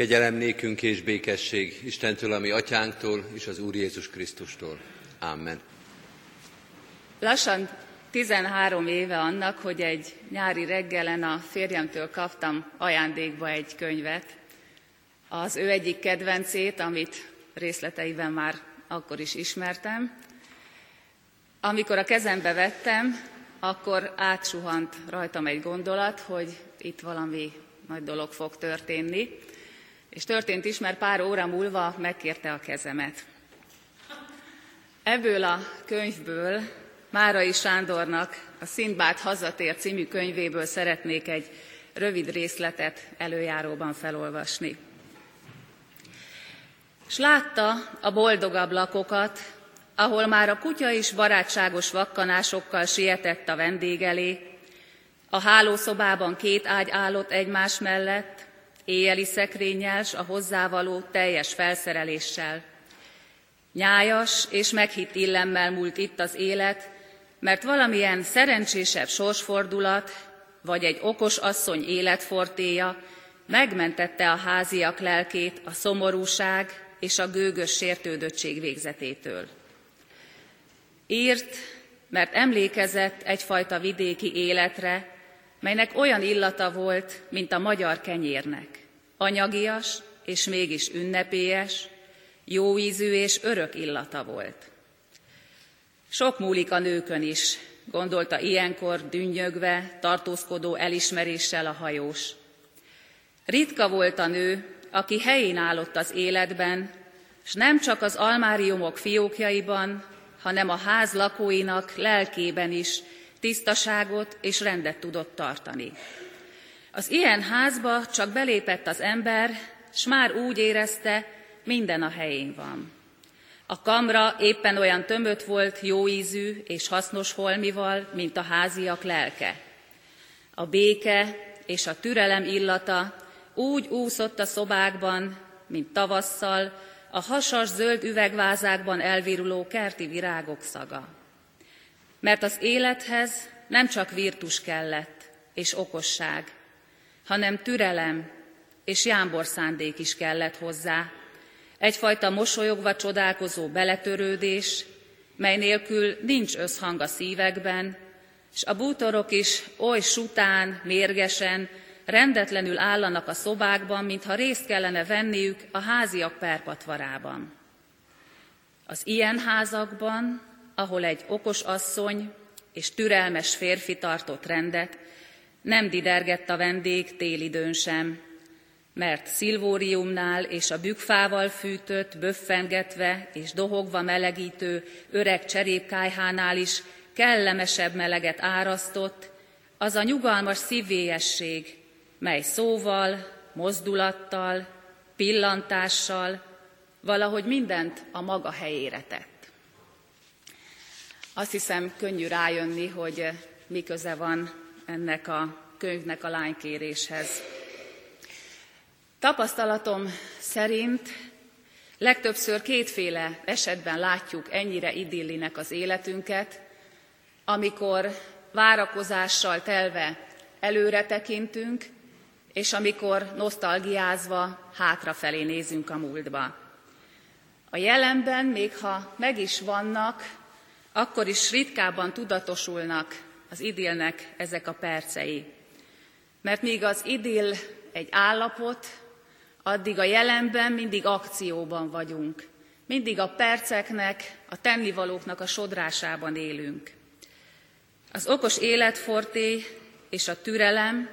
Kegyelem nékünk és békesség Istentől, ami atyánktól és az Úr Jézus Krisztustól. Amen. Lassan 13 éve annak, hogy egy nyári reggelen a férjemtől kaptam ajándékba egy könyvet, az ő egyik kedvencét, amit részleteiben már akkor is ismertem. Amikor a kezembe vettem, akkor átsuhant rajtam egy gondolat, hogy itt valami nagy dolog fog történni. És történt is, mert pár óra múlva megkérte a kezemet. Ebből a könyvből, Márai Sándornak a Szindbád hazatér című könyvéből szeretnék egy rövid részletet előjáróban felolvasni. S látta a boldog ablakokat, ahol már a kutya is barátságos vakkanásokkal sietett a vendég elé, a hálószobában két ágy állott egymás mellett, éjjeli szekrényel s a hozzávaló teljes felszereléssel. Nyájas és meghitt illemmel múlt itt az élet, mert valamilyen szerencsésebb sorsfordulat, vagy egy okos asszony életfortéja megmentette a háziak lelkét a szomorúság és a gőgös sértődöttség végzetétől. Írt, mert emlékezett egyfajta vidéki életre, melynek olyan illata volt, mint a magyar kenyérnek. Anyagias és mégis ünnepélyes, jó ízű és örök illata volt. Sok múlik a nőkön is, gondolta ilyenkor dünnyögve, tartózkodó elismeréssel a hajós. Ritka volt a nő, aki helyén állott az életben, s nem csak az almáriumok fiókjaiban, hanem a ház lakóinak lelkében is tisztaságot és rendet tudott tartani. Az ilyen házba csak belépett az ember, s már úgy érezte, minden a helyén van. A kamra éppen olyan tömött volt, jó ízű és hasznos holmival, mint a háziak lelke. A béke és a türelem illata úgy úszott a szobákban, mint tavasszal, a hasas zöld üvegvázákban elviruló kerti virágok szaga. Mert az élethez nem csak virtus kellett és okosság, hanem türelem és jámbor szándék is kellett hozzá. Egyfajta mosolyogva csodálkozó beletörődés, mely nélkül nincs összhang a szívekben, és a bútorok is oly sután, mérgesen, rendetlenül állanak a szobákban, mintha részt kellene venniük a háziak perpatvarában. Az ilyen házakban, ahol egy okos asszony és türelmes férfi tartott rendet, nem didergett a vendég télidőn sem, mert szilvóriumnál és a bükfával fűtött, böffengetve és dohogva melegítő öreg cserépkájhánál is kellemesebb meleget árasztott, az a nyugalmas szívélyesség, mely szóval, mozdulattal, pillantással valahogy mindent a maga helyére tett. Azt hiszem, könnyű rájönni, hogy mi köze van ennek a könyvnek a lánykéréshez. Tapasztalatom szerint legtöbbször kétféle esetben látjuk ennyire idillinek az életünket, amikor várakozással telve előre tekintünk, és amikor nosztalgiázva hátrafelé nézünk a múltba. A jelenben, még ha meg is vannak, akkor is ritkábban tudatosulnak az idillnek ezek a percei. Mert míg az idill egy állapot, addig a jelenben mindig akcióban vagyunk. Mindig a perceknek, a tennivalóknak a sodrásában élünk. Az okos életforté és a türelem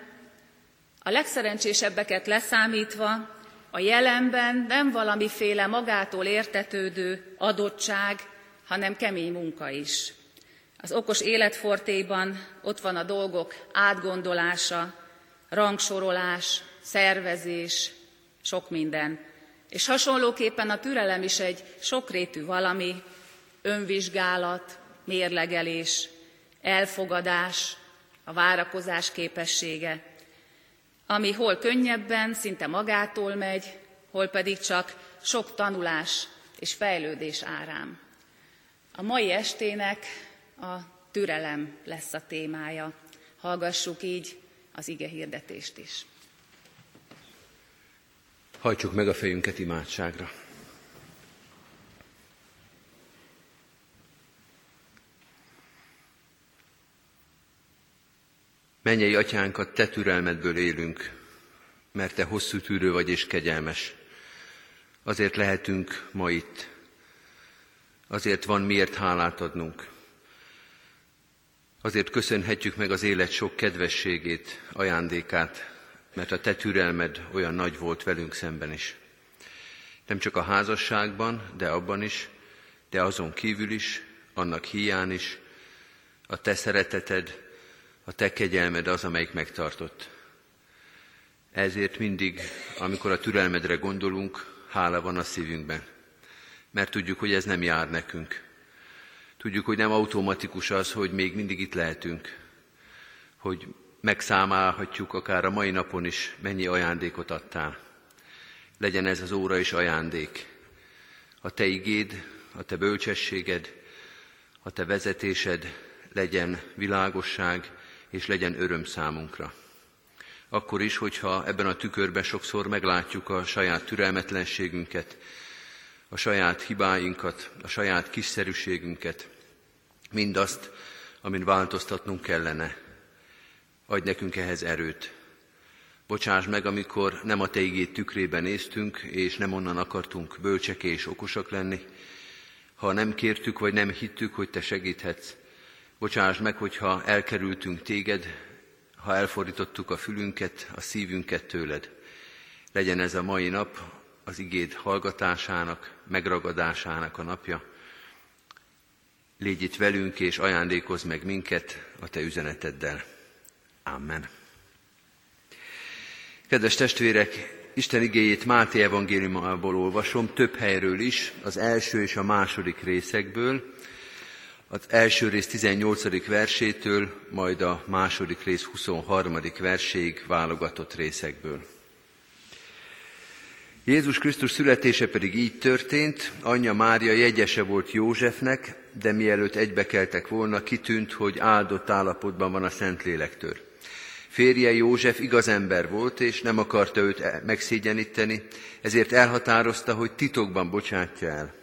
a legszerencsésebbeket leszámítva a jelenben nem valamiféle magától értetődő adottság, hanem kemény munka is. Az okos életfortéban ott van a dolgok átgondolása, rangsorolás, szervezés, sok minden. És hasonlóképpen a türelem is egy sokrétű valami, önvizsgálat, mérlegelés, elfogadás, a várakozás képessége ami hol könnyebben, szinte magától megy, hol pedig csak sok tanulás és fejlődés árám. A mai estének a türelem lesz a témája. Hallgassuk így az ige hirdetést is. Hajtsuk meg a fejünket imádságra. Mennyei atyánkat, te türelmedből élünk, mert te hosszú tűrő vagy és kegyelmes. Azért lehetünk ma itt. Azért van miért hálát adnunk. Azért köszönhetjük meg az élet sok kedvességét, ajándékát, mert a te türelmed olyan nagy volt velünk szemben is. Nem csak a házasságban, de abban is, de azon kívül is, annak hiány is, a te szereteted, a te kegyelmed az, amelyik megtartott. Ezért mindig, amikor a türelmedre gondolunk, hála van a szívünkben. Mert tudjuk, hogy ez nem jár nekünk. Tudjuk, hogy nem automatikus az, hogy még mindig itt lehetünk. Hogy megszámálhatjuk akár a mai napon is, mennyi ajándékot adtál. Legyen ez az óra is ajándék. A te igéd, a te bölcsességed, a te vezetésed legyen világosság, és legyen öröm számunkra. Akkor is, hogyha ebben a tükörben sokszor meglátjuk a saját türelmetlenségünket, a saját hibáinkat, a saját kiszerűségünket, mindazt, amin változtatnunk kellene. Adj nekünk ehhez erőt. Bocsáss meg, amikor nem a Te igét tükrében néztünk, és nem onnan akartunk bölcsek és okosak lenni, ha nem kértük, vagy nem hittük, hogy Te segíthetsz. Bocsáss meg, hogyha elkerültünk Téged, ha elfordítottuk a fülünket, a szívünket tőled. Legyen ez a mai nap az igéd hallgatásának, megragadásának a napja. Légy itt velünk, és ajándékozz meg minket a Te üzeneteddel. Amen. Kedves testvérek, Isten igéjét Máté evangéliumából olvasom, több helyről is, az első és a második részekből, az első rész 18. versétől, majd a második rész 23. verséig válogatott részekből. Jézus Krisztus születése pedig így történt, anyja Mária jegyese volt Józsefnek, de mielőtt egybekeltek volna, kitűnt, hogy áldott állapotban van a Szentlélektől. Férje József igaz ember volt, és nem akarta őt megszégyeníteni, ezért elhatározta, hogy titokban bocsátja el.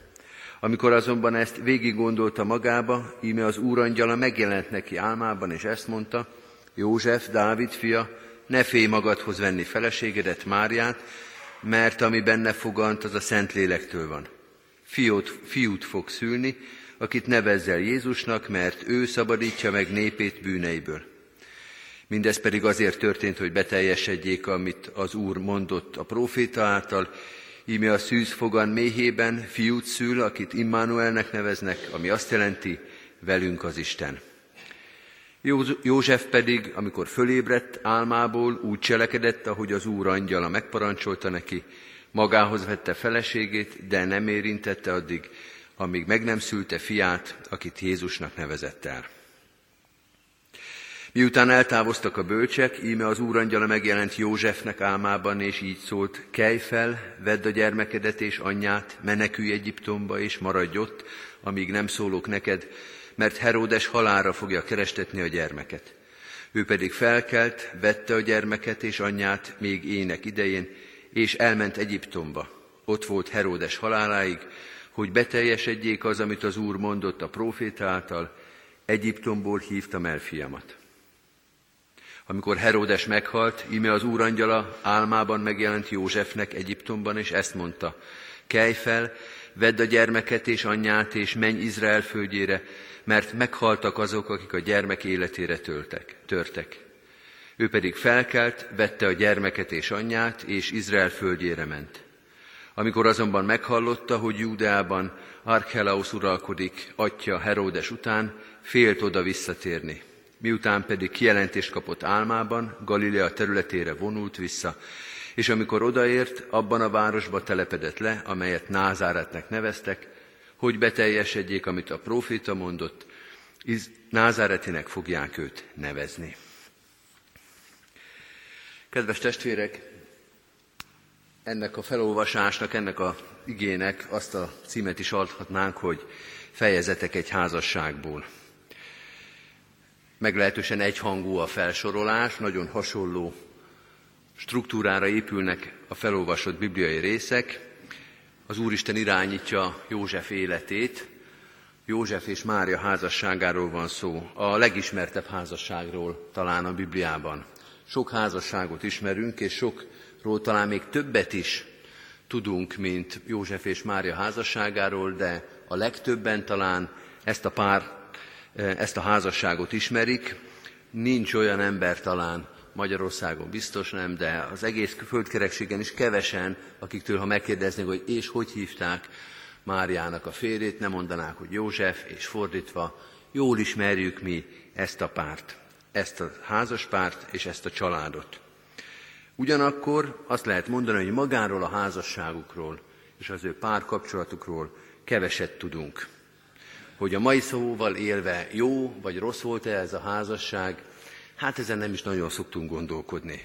Amikor azonban ezt végig gondolta magába, íme az úrangyala megjelent neki álmában, és ezt mondta, József, Dávid fia, ne félj magadhoz venni feleségedet, Máriát, mert ami benne fogant, az a Szentlélektől van. Fiút, fiút fog szülni, akit nevezzel Jézusnak, mert ő szabadítja meg népét bűneiből. Mindez pedig azért történt, hogy beteljesedjék, amit az Úr mondott a próféta által, íme a szűz fogan méhében fiút szül, akit Immanuelnek neveznek, ami azt jelenti, velünk az Isten. József pedig, amikor fölébredt álmából, úgy cselekedett, ahogy az úr angyala megparancsolta neki, magához vette feleségét, de nem érintette addig, amíg meg nem szülte fiát, akit Jézusnak nevezett el. Miután eltávoztak a bölcsek, íme az úrangyala megjelent Józsefnek álmában, és így szólt, kelj fel, vedd a gyermekedet és anyját, menekülj Egyiptomba, és maradj ott, amíg nem szólok neked, mert Heródes halára fogja kerestetni a gyermeket. Ő pedig felkelt, vette a gyermeket és anyját még ének idején, és elment Egyiptomba. Ott volt Heródes haláláig, hogy beteljesedjék az, amit az Úr mondott a próféta által, Egyiptomból hívtam el fiamat. Amikor Heródes meghalt, íme az úrangyala álmában megjelent Józsefnek Egyiptomban, és ezt mondta, kelj fel, vedd a gyermeket és anyját, és menj Izrael földjére, mert meghaltak azok, akik a gyermek életére töltek, törtek. Ő pedig felkelt, vette a gyermeket és anyját, és Izrael földjére ment. Amikor azonban meghallotta, hogy Júdeában Archelaus uralkodik, atya Heródes után, félt oda visszatérni. Miután pedig kijelentést kapott álmában, Galilea területére vonult vissza, és amikor odaért, abban a városba telepedett le, amelyet Názáretnek neveztek, hogy beteljesedjék, amit a proféta mondott, Názáretinek fogják őt nevezni. Kedves testvérek, ennek a felolvasásnak, ennek a igének azt a címet is adhatnánk, hogy fejezetek egy házasságból. Meglehetősen egyhangú a felsorolás, nagyon hasonló struktúrára épülnek a felolvasott bibliai részek. Az Úristen irányítja József életét. József és Mária házasságáról van szó, a legismertebb házasságról talán a Bibliában. Sok házasságot ismerünk, és sokról talán még többet is tudunk, mint József és Mária házasságáról, de a legtöbben talán ezt a pár, ezt a házasságot ismerik. Nincs olyan ember talán, Magyarországon biztos nem, de az egész földkerekségen is kevesen, akiktől, ha megkérdeznék, hogy és hogy hívták Máriának a férjét, nem mondanák, hogy József, és fordítva, jól ismerjük mi ezt a párt, ezt a házaspárt és ezt a családot. Ugyanakkor azt lehet mondani, hogy magáról a házasságukról és az ő párkapcsolatukról keveset tudunk. Hogy a mai szóval élve jó vagy rossz volt-e ez a házasság, Hát ezen nem is nagyon szoktunk gondolkodni.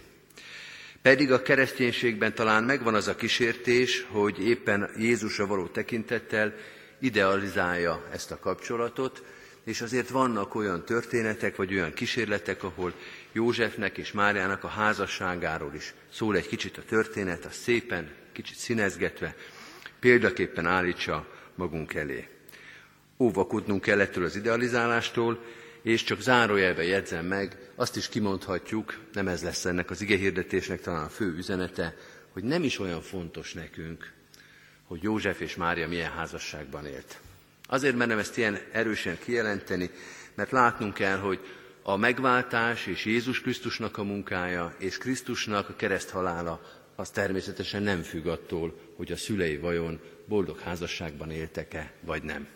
Pedig a kereszténységben talán megvan az a kísértés, hogy éppen Jézusra való tekintettel idealizálja ezt a kapcsolatot, és azért vannak olyan történetek, vagy olyan kísérletek, ahol Józsefnek és Máriának a házasságáról is szól egy kicsit a történet, a szépen, kicsit színezgetve, példaképpen állítsa magunk elé. Óvakodnunk kell ettől az idealizálástól, és csak zárójelbe jegyzem meg, azt is kimondhatjuk, nem ez lesz ennek az igehirdetésnek talán a fő üzenete, hogy nem is olyan fontos nekünk, hogy József és Mária milyen házasságban élt. Azért merem ezt ilyen erősen kijelenteni, mert látnunk kell, hogy a megváltás és Jézus Krisztusnak a munkája és Krisztusnak a kereszthalála az természetesen nem függ attól, hogy a szülei vajon boldog házasságban éltek-e, vagy nem.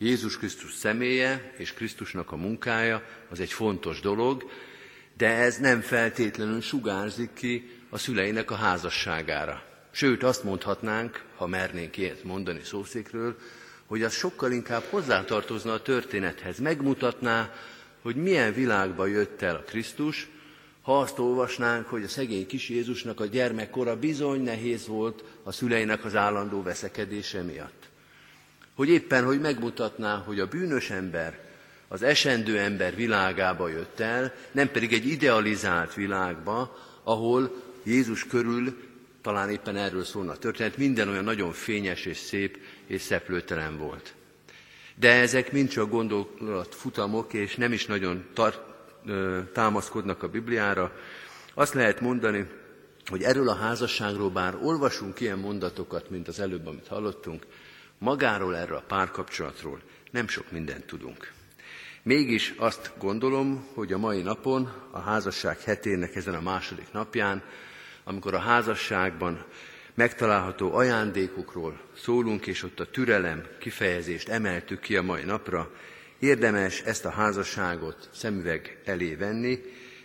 Jézus Krisztus személye és Krisztusnak a munkája az egy fontos dolog, de ez nem feltétlenül sugárzik ki a szüleinek a házasságára. Sőt, azt mondhatnánk, ha mernénk ilyet mondani szószékről, hogy az sokkal inkább hozzátartozna a történethez, megmutatná, hogy milyen világba jött el a Krisztus, ha azt olvasnánk, hogy a szegény kis Jézusnak a gyermekkora bizony nehéz volt a szüleinek az állandó veszekedése miatt hogy éppen, hogy megmutatná, hogy a bűnös ember, az esendő ember világába jött el, nem pedig egy idealizált világba, ahol Jézus körül talán éppen erről szólna a történet, minden olyan nagyon fényes és szép és szeplőtelen volt. De ezek mind csak gondolatfutamok, és nem is nagyon tar- támaszkodnak a Bibliára. Azt lehet mondani, hogy erről a házasságról bár olvasunk ilyen mondatokat, mint az előbb, amit hallottunk, Magáról erről a párkapcsolatról nem sok mindent tudunk. Mégis azt gondolom, hogy a mai napon, a házasság hetének ezen a második napján, amikor a házasságban megtalálható ajándékokról szólunk, és ott a türelem kifejezést emeltük ki a mai napra, érdemes ezt a házasságot szemüveg elé venni,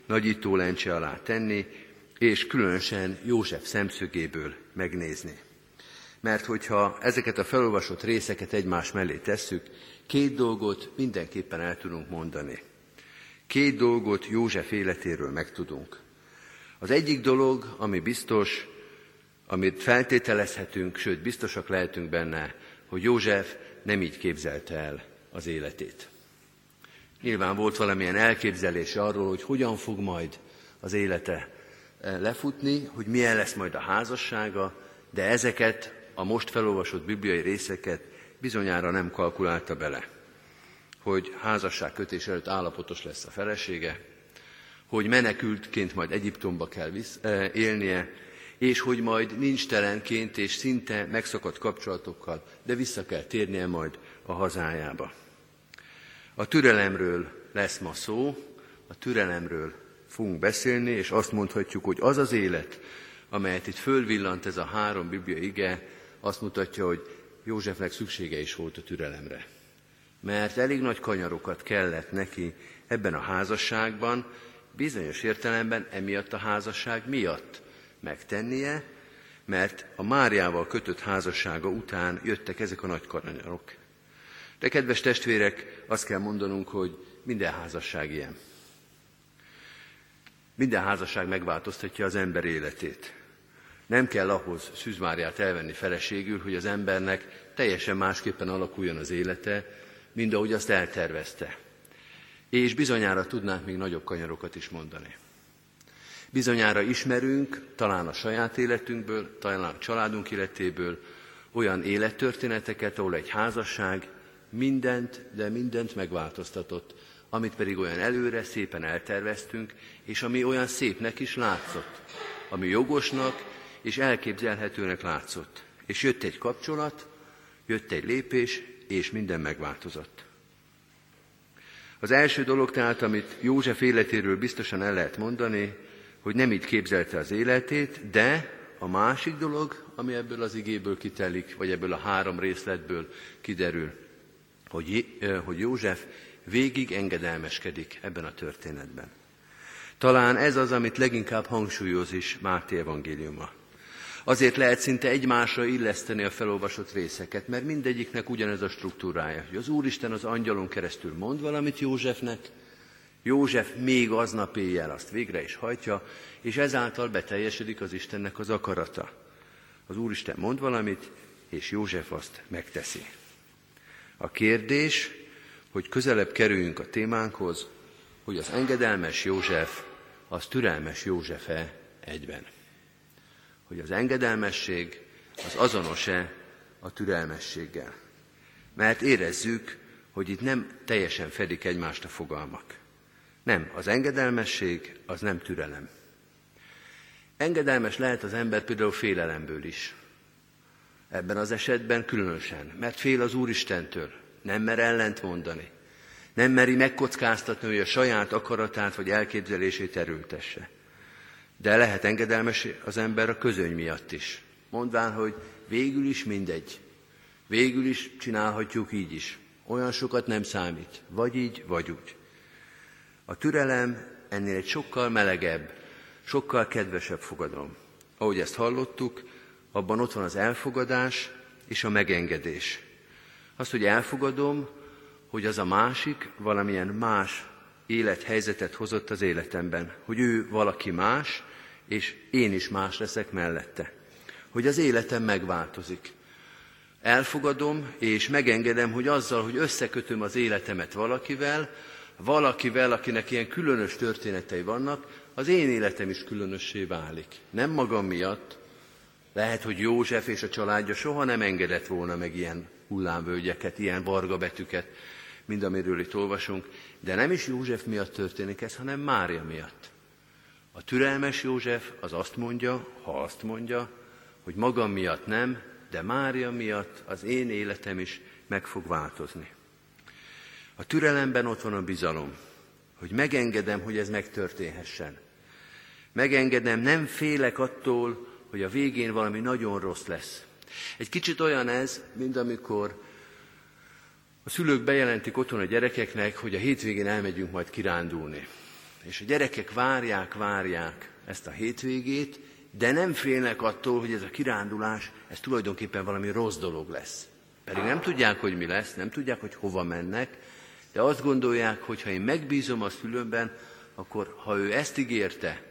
nagyító lencse alá tenni, és különösen József szemszögéből megnézni mert hogyha ezeket a felolvasott részeket egymás mellé tesszük, két dolgot mindenképpen el tudunk mondani. Két dolgot József életéről megtudunk. Az egyik dolog, ami biztos, amit feltételezhetünk, sőt biztosak lehetünk benne, hogy József nem így képzelte el az életét. Nyilván volt valamilyen elképzelése arról, hogy hogyan fog majd az élete eh, lefutni, hogy milyen lesz majd a házassága, de ezeket a most felolvasott bibliai részeket bizonyára nem kalkulálta bele, hogy házasságkötés előtt állapotos lesz a felesége, hogy menekültként majd Egyiptomba kell visz, eh, élnie, és hogy majd nincs telenként és szinte megszakadt kapcsolatokkal, de vissza kell térnie majd a hazájába. A türelemről lesz ma szó, a türelemről fogunk beszélni, és azt mondhatjuk, hogy az az élet, amelyet itt fölvillant ez a három biblia ige, azt mutatja, hogy Józsefnek szüksége is volt a türelemre. Mert elég nagy kanyarokat kellett neki ebben a házasságban, bizonyos értelemben emiatt a házasság miatt megtennie, mert a Máriával kötött házassága után jöttek ezek a nagy kanyarok. De kedves testvérek, azt kell mondanunk, hogy minden házasság ilyen. Minden házasság megváltoztatja az ember életét. Nem kell ahhoz Szűzmáriát elvenni feleségül, hogy az embernek teljesen másképpen alakuljon az élete, mint ahogy azt eltervezte. És bizonyára tudnánk még nagyobb kanyarokat is mondani. Bizonyára ismerünk, talán a saját életünkből, talán a családunk életéből olyan élettörténeteket, ahol egy házasság mindent, de mindent megváltoztatott, amit pedig olyan előre szépen elterveztünk, és ami olyan szépnek is látszott, ami jogosnak és elképzelhetőnek látszott. És jött egy kapcsolat, jött egy lépés, és minden megváltozott. Az első dolog tehát, amit József életéről biztosan el lehet mondani, hogy nem így képzelte az életét, de a másik dolog, ami ebből az igéből kitelik, vagy ebből a három részletből kiderül, hogy, hogy József végig engedelmeskedik ebben a történetben. Talán ez az, amit leginkább hangsúlyoz is Máté evangéliuma. Azért lehet szinte egymásra illeszteni a felolvasott részeket, mert mindegyiknek ugyanez a struktúrája, hogy az Úristen az angyalon keresztül mond valamit Józsefnek, József még aznap éjjel azt végre is hajtja, és ezáltal beteljesedik az Istennek az akarata. Az Úristen mond valamit, és József azt megteszi. A kérdés, hogy közelebb kerüljünk a témánkhoz, hogy az engedelmes József, az türelmes József-e egyben. Hogy az engedelmesség az azonos-e a türelmességgel. Mert érezzük, hogy itt nem teljesen fedik egymást a fogalmak. Nem, az engedelmesség az nem türelem. Engedelmes lehet az ember például félelemből is. Ebben az esetben különösen, mert fél az Úristentől, nem mer ellent mondani, nem meri megkockáztatni, hogy a saját akaratát vagy elképzelését erőltesse. De lehet engedelmes az ember a közöny miatt is, mondván, hogy végül is mindegy, végül is csinálhatjuk így is, olyan sokat nem számít, vagy így, vagy úgy. A türelem ennél egy sokkal melegebb, sokkal kedvesebb fogadalom. Ahogy ezt hallottuk, abban ott van az elfogadás és a megengedés. Az, hogy elfogadom, hogy az a másik valamilyen más élethelyzetet hozott az életemben, hogy ő valaki más, és én is más leszek mellette. Hogy az életem megváltozik. Elfogadom és megengedem, hogy azzal, hogy összekötöm az életemet valakivel, valakivel, akinek ilyen különös történetei vannak, az én életem is különössé válik. Nem magam miatt, lehet, hogy József és a családja soha nem engedett volna meg ilyen hullámvölgyeket, ilyen varga betűket, mint amiről itt olvasunk, de nem is József miatt történik ez, hanem Mária miatt. A türelmes József az azt mondja, ha azt mondja, hogy magam miatt nem, de Mária miatt az én életem is meg fog változni. A türelemben ott van a bizalom, hogy megengedem, hogy ez megtörténhessen. Megengedem, nem félek attól, hogy a végén valami nagyon rossz lesz. Egy kicsit olyan ez, mint amikor a szülők bejelentik otthon a gyerekeknek, hogy a hétvégén elmegyünk majd kirándulni. És a gyerekek várják, várják ezt a hétvégét, de nem félnek attól, hogy ez a kirándulás, ez tulajdonképpen valami rossz dolog lesz. Pedig nem tudják, hogy mi lesz, nem tudják, hogy hova mennek, de azt gondolják, hogy ha én megbízom a szülőmben, akkor ha ő ezt ígérte,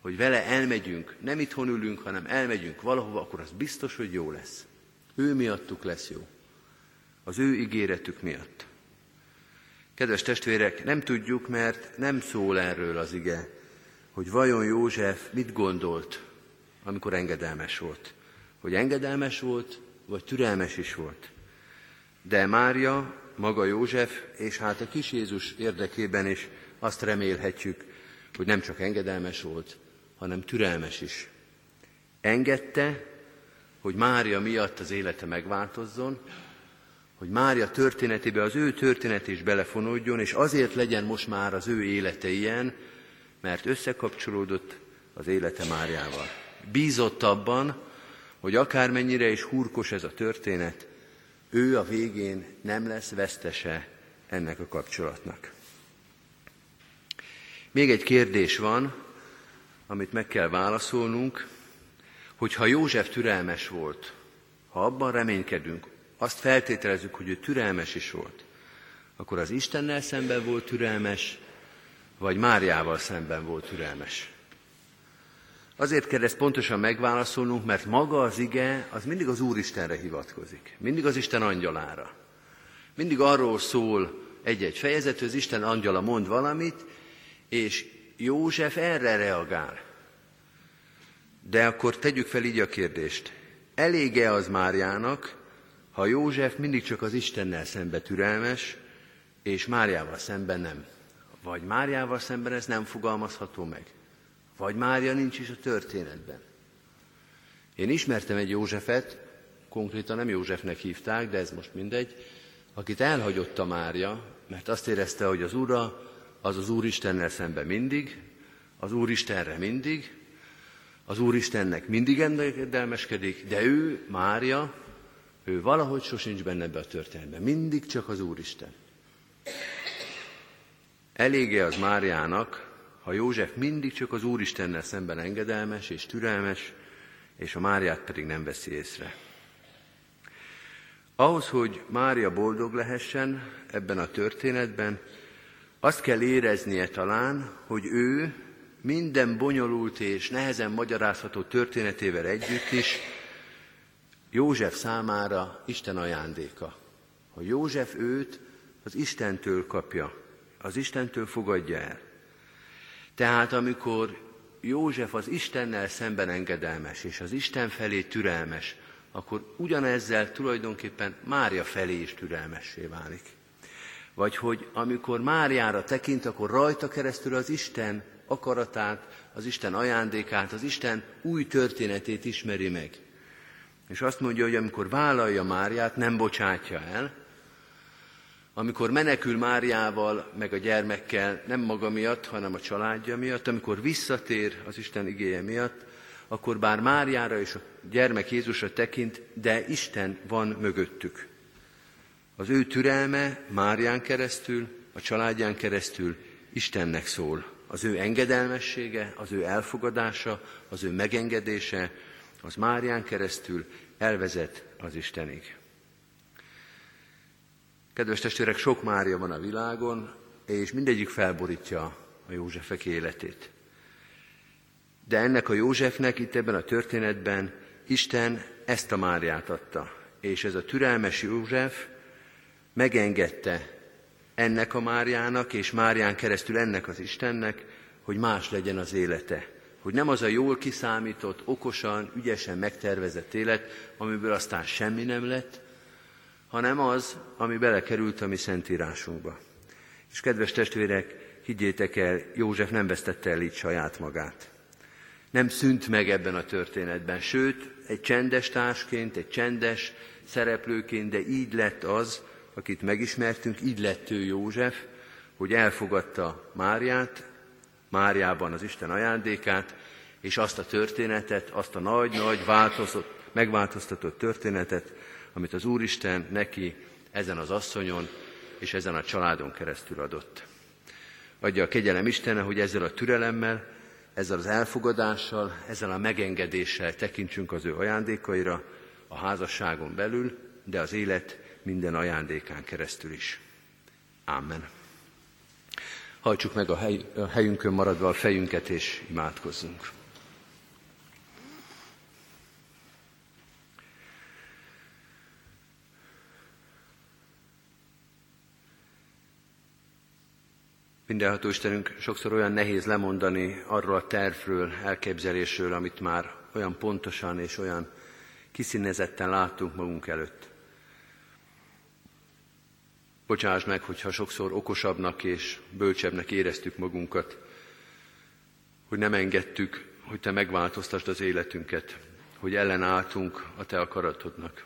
hogy vele elmegyünk, nem itthon ülünk, hanem elmegyünk valahova, akkor az biztos, hogy jó lesz. Ő miattuk lesz jó. Az ő ígéretük miatt. Kedves testvérek, nem tudjuk, mert nem szól erről az ige, hogy vajon József mit gondolt, amikor engedelmes volt. Hogy engedelmes volt, vagy türelmes is volt. De Mária maga József, és hát a kis Jézus érdekében is azt remélhetjük, hogy nem csak engedelmes volt, hanem türelmes is. Engedte, hogy Mária miatt az élete megváltozzon, hogy Mária történetébe az ő történet is belefonódjon, és azért legyen most már az ő élete ilyen, mert összekapcsolódott az élete Máriával. Bízott abban, hogy akármennyire is hurkos ez a történet, ő a végén nem lesz vesztese ennek a kapcsolatnak. Még egy kérdés van, amit meg kell válaszolnunk, hogy ha József türelmes volt, ha abban reménykedünk, azt feltételezzük, hogy ő türelmes is volt, akkor az Istennel szemben volt türelmes, vagy Máriával szemben volt türelmes. Azért kell ezt pontosan megválaszolnunk, mert maga az ige, az mindig az Úristenre hivatkozik. Mindig az Isten angyalára. Mindig arról szól egy-egy fejezet, hogy az Isten angyala mond valamit, és József erre reagál. De akkor tegyük fel így a kérdést. Elége az Máriának, ha József mindig csak az Istennel szembe türelmes, és Máriával szemben nem? Vagy Máriával szemben ez nem fogalmazható meg? Vagy Mária nincs is a történetben? Én ismertem egy Józsefet, konkrétan nem Józsefnek hívták, de ez most mindegy, akit elhagyott a Mária, mert azt érezte, hogy az Ura az az Úristennel szemben mindig, az Úristenre mindig, az Úristennek mindig engedelmeskedik, de ő, Mária, ő valahogy sosincs benne ebbe a történetben. Mindig csak az Úristen. Elége az Máriának, ha József mindig csak az Úristennel szemben engedelmes és türelmes, és a Máriát pedig nem veszi észre. Ahhoz, hogy Mária boldog lehessen ebben a történetben, azt kell éreznie talán, hogy ő minden bonyolult és nehezen magyarázható történetével együtt is József számára Isten ajándéka. Hogy József őt az Istentől kapja, az Istentől fogadja el. Tehát amikor József az Istennel szemben engedelmes, és az Isten felé türelmes, akkor ugyanezzel tulajdonképpen Mária felé is türelmessé válik. Vagy hogy amikor Máriára tekint, akkor rajta keresztül az Isten akaratát, az Isten ajándékát, az Isten új történetét ismeri meg. És azt mondja, hogy amikor vállalja Máriát, nem bocsátja el, amikor menekül Máriával, meg a gyermekkel, nem maga miatt, hanem a családja miatt, amikor visszatér az Isten igéje miatt, akkor bár Máriára és a gyermek Jézusra tekint, de Isten van mögöttük. Az ő türelme Márián keresztül, a családján keresztül Istennek szól. Az ő engedelmessége, az ő elfogadása, az ő megengedése, az Márián keresztül elvezet az Istenig. Kedves testvérek, sok Mária van a világon, és mindegyik felborítja a Józsefek életét. De ennek a Józsefnek itt ebben a történetben Isten ezt a Máriát adta. És ez a türelmes József megengedte ennek a Máriának, és Márián keresztül ennek az Istennek, hogy más legyen az élete. Hogy nem az a jól kiszámított, okosan, ügyesen megtervezett élet, amiből aztán semmi nem lett, hanem az, ami belekerült a mi szentírásunkba. És kedves testvérek, higgyétek el, József nem vesztette el így saját magát. Nem szűnt meg ebben a történetben, sőt, egy csendes társként, egy csendes szereplőként, de így lett az, akit megismertünk, így lett ő József, hogy elfogadta Máriát, Máriában az Isten ajándékát, és azt a történetet, azt a nagy-nagy megváltoztatott történetet, amit az Úristen neki ezen az asszonyon és ezen a családon keresztül adott. Adja a kegyelem Istene, hogy ezzel a türelemmel, ezzel az elfogadással, ezzel a megengedéssel tekintsünk az ő ajándékaira a házasságon belül, de az élet minden ajándékán keresztül is. Amen. Hajtsuk meg a, hely, a helyünkön maradva a fejünket, és imádkozzunk. Mindenható Istenünk, sokszor olyan nehéz lemondani arról a tervről, elképzelésről, amit már olyan pontosan és olyan kiszínezetten láttunk magunk előtt. Bocsáss meg, hogyha sokszor okosabbnak és bölcsebbnek éreztük magunkat, hogy nem engedtük, hogy Te megváltoztasd az életünket, hogy ellenálltunk a Te akaratodnak.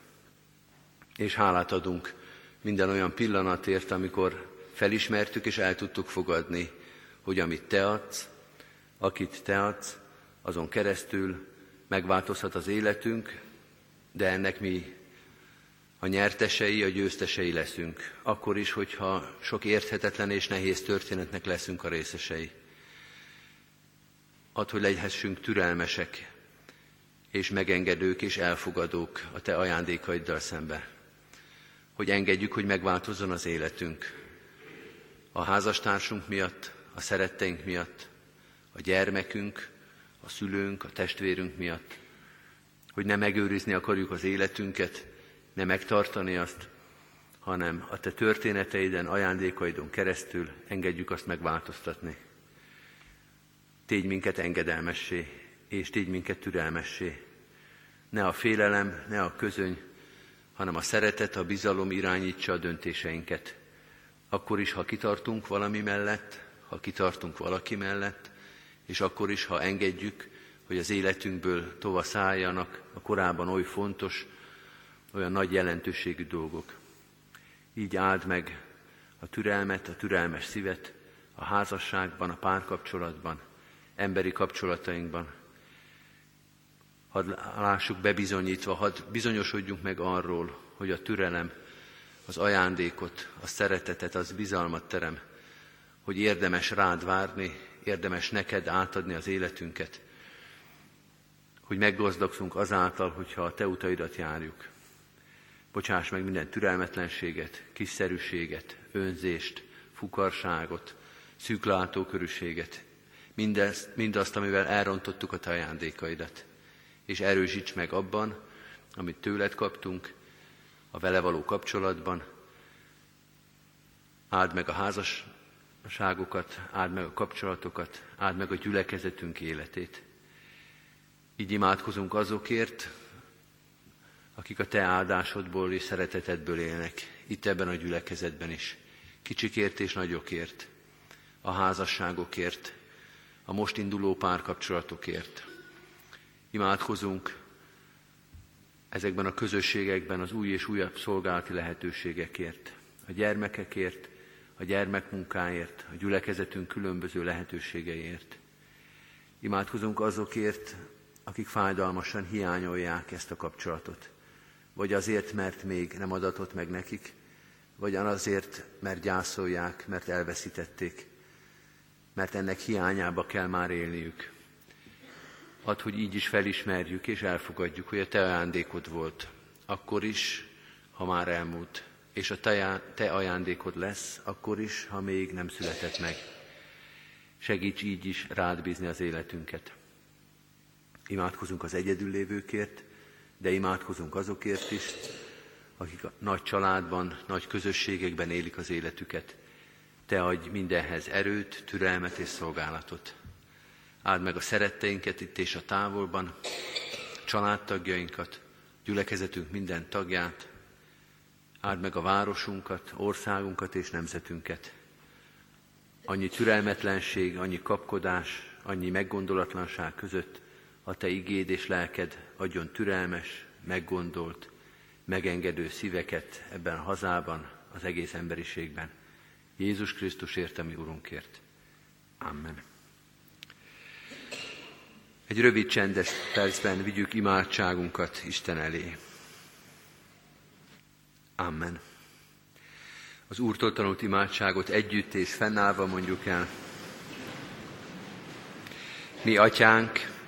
És hálát adunk minden olyan pillanatért, amikor felismertük és el tudtuk fogadni, hogy amit Te adsz, akit Te adsz, azon keresztül megváltozhat az életünk, de ennek mi a nyertesei, a győztesei leszünk. Akkor is, hogyha sok érthetetlen és nehéz történetnek leszünk a részesei. Add, hogy legyhessünk türelmesek, és megengedők és elfogadók a Te ajándékaiddal szembe. Hogy engedjük, hogy megváltozzon az életünk. A házastársunk miatt, a szeretteink miatt, a gyermekünk, a szülőnk, a testvérünk miatt. Hogy ne megőrizni akarjuk az életünket, ne megtartani azt, hanem a te történeteiden, ajándékaidon keresztül engedjük azt megváltoztatni. Tégy minket engedelmessé, és tégy minket türelmessé. Ne a félelem, ne a közöny, hanem a szeretet, a bizalom irányítsa a döntéseinket. Akkor is, ha kitartunk valami mellett, ha kitartunk valaki mellett, és akkor is, ha engedjük, hogy az életünkből tova szálljanak a korábban oly fontos, olyan nagy jelentőségű dolgok. Így áld meg a türelmet, a türelmes szívet a házasságban, a párkapcsolatban, emberi kapcsolatainkban. Hadd lássuk bebizonyítva, hadd bizonyosodjunk meg arról, hogy a türelem, az ajándékot, a szeretetet, az bizalmat terem, hogy érdemes rád várni, érdemes neked átadni az életünket, hogy meggazdagszunk azáltal, hogyha a te utaidat járjuk. Bocsáss meg minden türelmetlenséget, kiszerűséget, önzést, fukarságot, szűklátókörűséget, mindezt, mindazt, amivel elrontottuk a te ajándékaidat, és erősíts meg abban, amit tőled kaptunk, a vele való kapcsolatban, áld meg a házasságokat, áld meg a kapcsolatokat, áld meg a gyülekezetünk életét. Így imádkozunk azokért, akik a Te áldásodból és szeretetedből élnek, itt ebben a gyülekezetben is, kicsikért és nagyokért, a házasságokért, a most induló párkapcsolatokért. Imádkozunk ezekben a közösségekben az új és újabb szolgálati lehetőségekért, a gyermekekért, a gyermekmunkáért, a gyülekezetünk különböző lehetőségeiért. Imádkozunk azokért, akik fájdalmasan hiányolják ezt a kapcsolatot vagy azért, mert még nem adatott meg nekik, vagy azért, mert gyászolják, mert elveszítették, mert ennek hiányába kell már élniük. Add, hogy így is felismerjük és elfogadjuk, hogy a Te ajándékod volt, akkor is, ha már elmúlt, és a Te ajándékod lesz, akkor is, ha még nem született meg. Segíts így is rád bízni az életünket. Imádkozunk az egyedül lévőkért, de imádkozunk azokért is, akik a nagy családban, nagy közösségekben élik az életüket. Te adj mindenhez erőt, türelmet és szolgálatot. Áld meg a szeretteinket itt és a távolban, családtagjainkat, gyülekezetünk minden tagját, áld meg a városunkat, országunkat és nemzetünket. Annyi türelmetlenség, annyi kapkodás, annyi meggondolatlanság között a Te igéd és lelked adjon türelmes, meggondolt, megengedő szíveket ebben a hazában, az egész emberiségben. Jézus Krisztusért, ami Urunkért. Amen. Egy rövid csendes percben vigyük imádságunkat Isten elé. Amen. Az Úrtól tanult imádságot együtt és fennállva mondjuk el. Mi atyánk,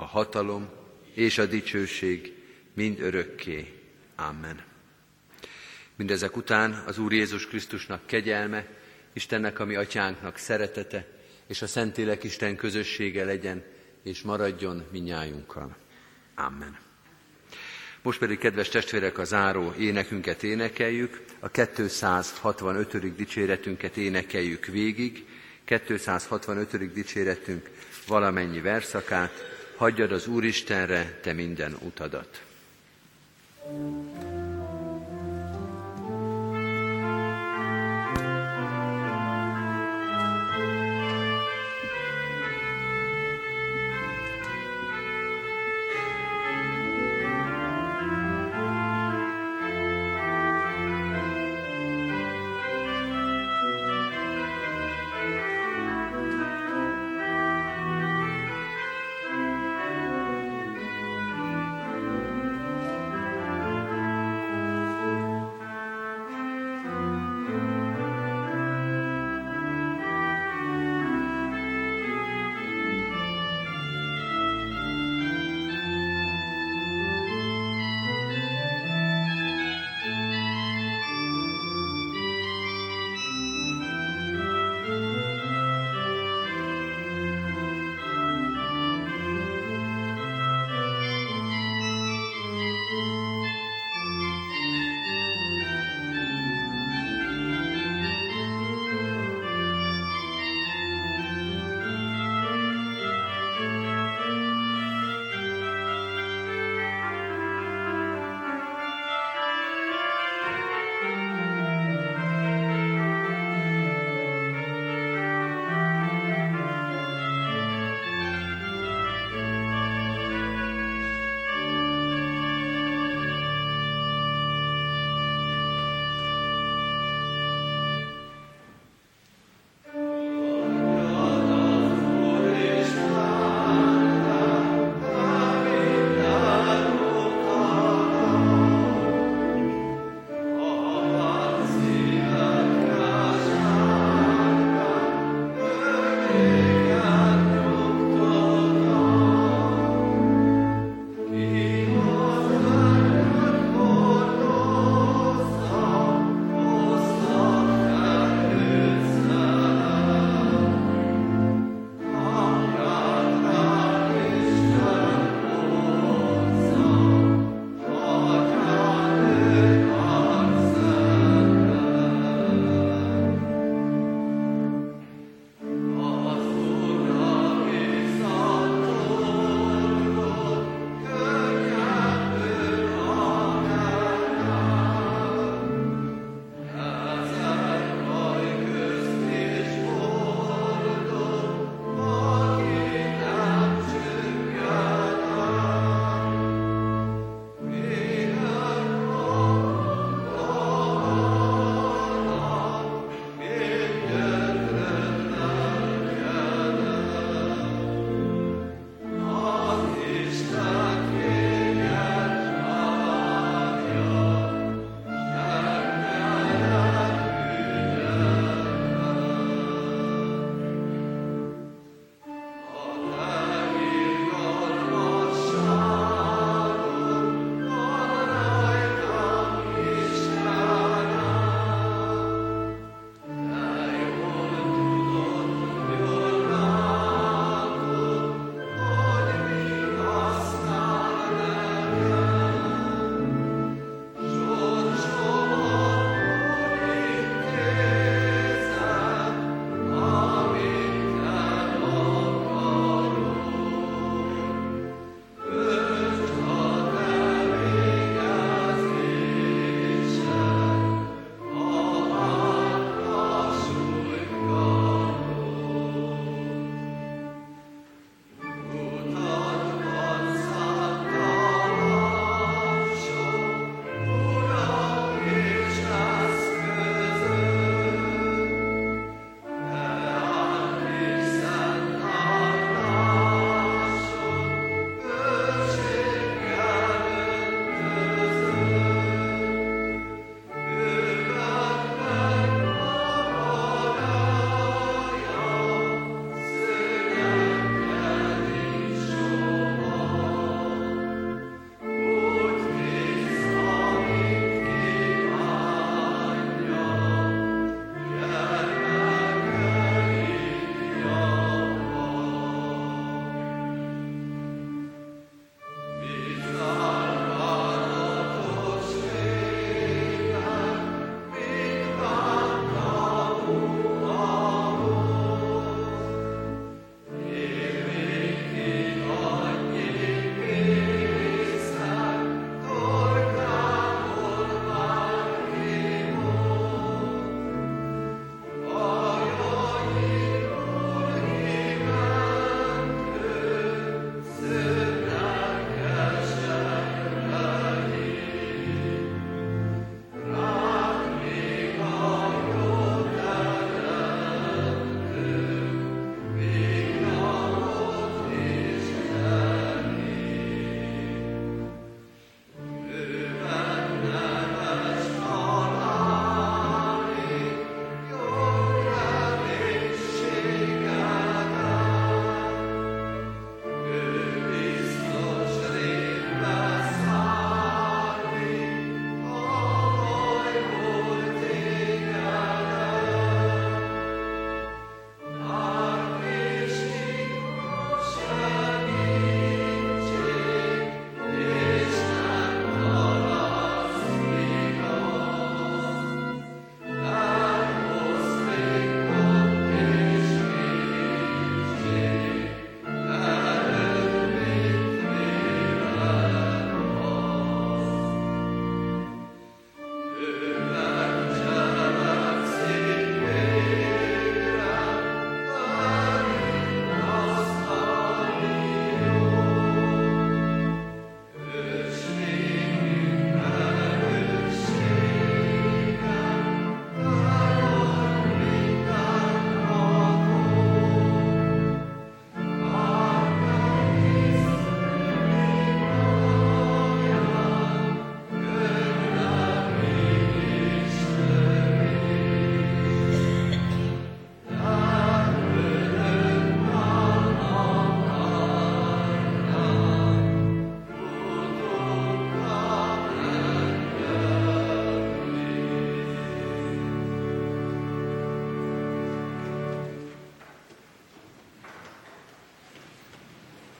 a hatalom és a dicsőség mind örökké. Amen. Mindezek után az Úr Jézus Krisztusnak kegyelme, Istennek, ami atyánknak szeretete, és a Szentlélek Isten közössége legyen, és maradjon minnyájunkkal. Amen. Most pedig, kedves testvérek, a záró énekünket énekeljük, a 265. dicséretünket énekeljük végig, 265. dicséretünk valamennyi verszakát, hagyjad az Úristenre te minden utadat. thank you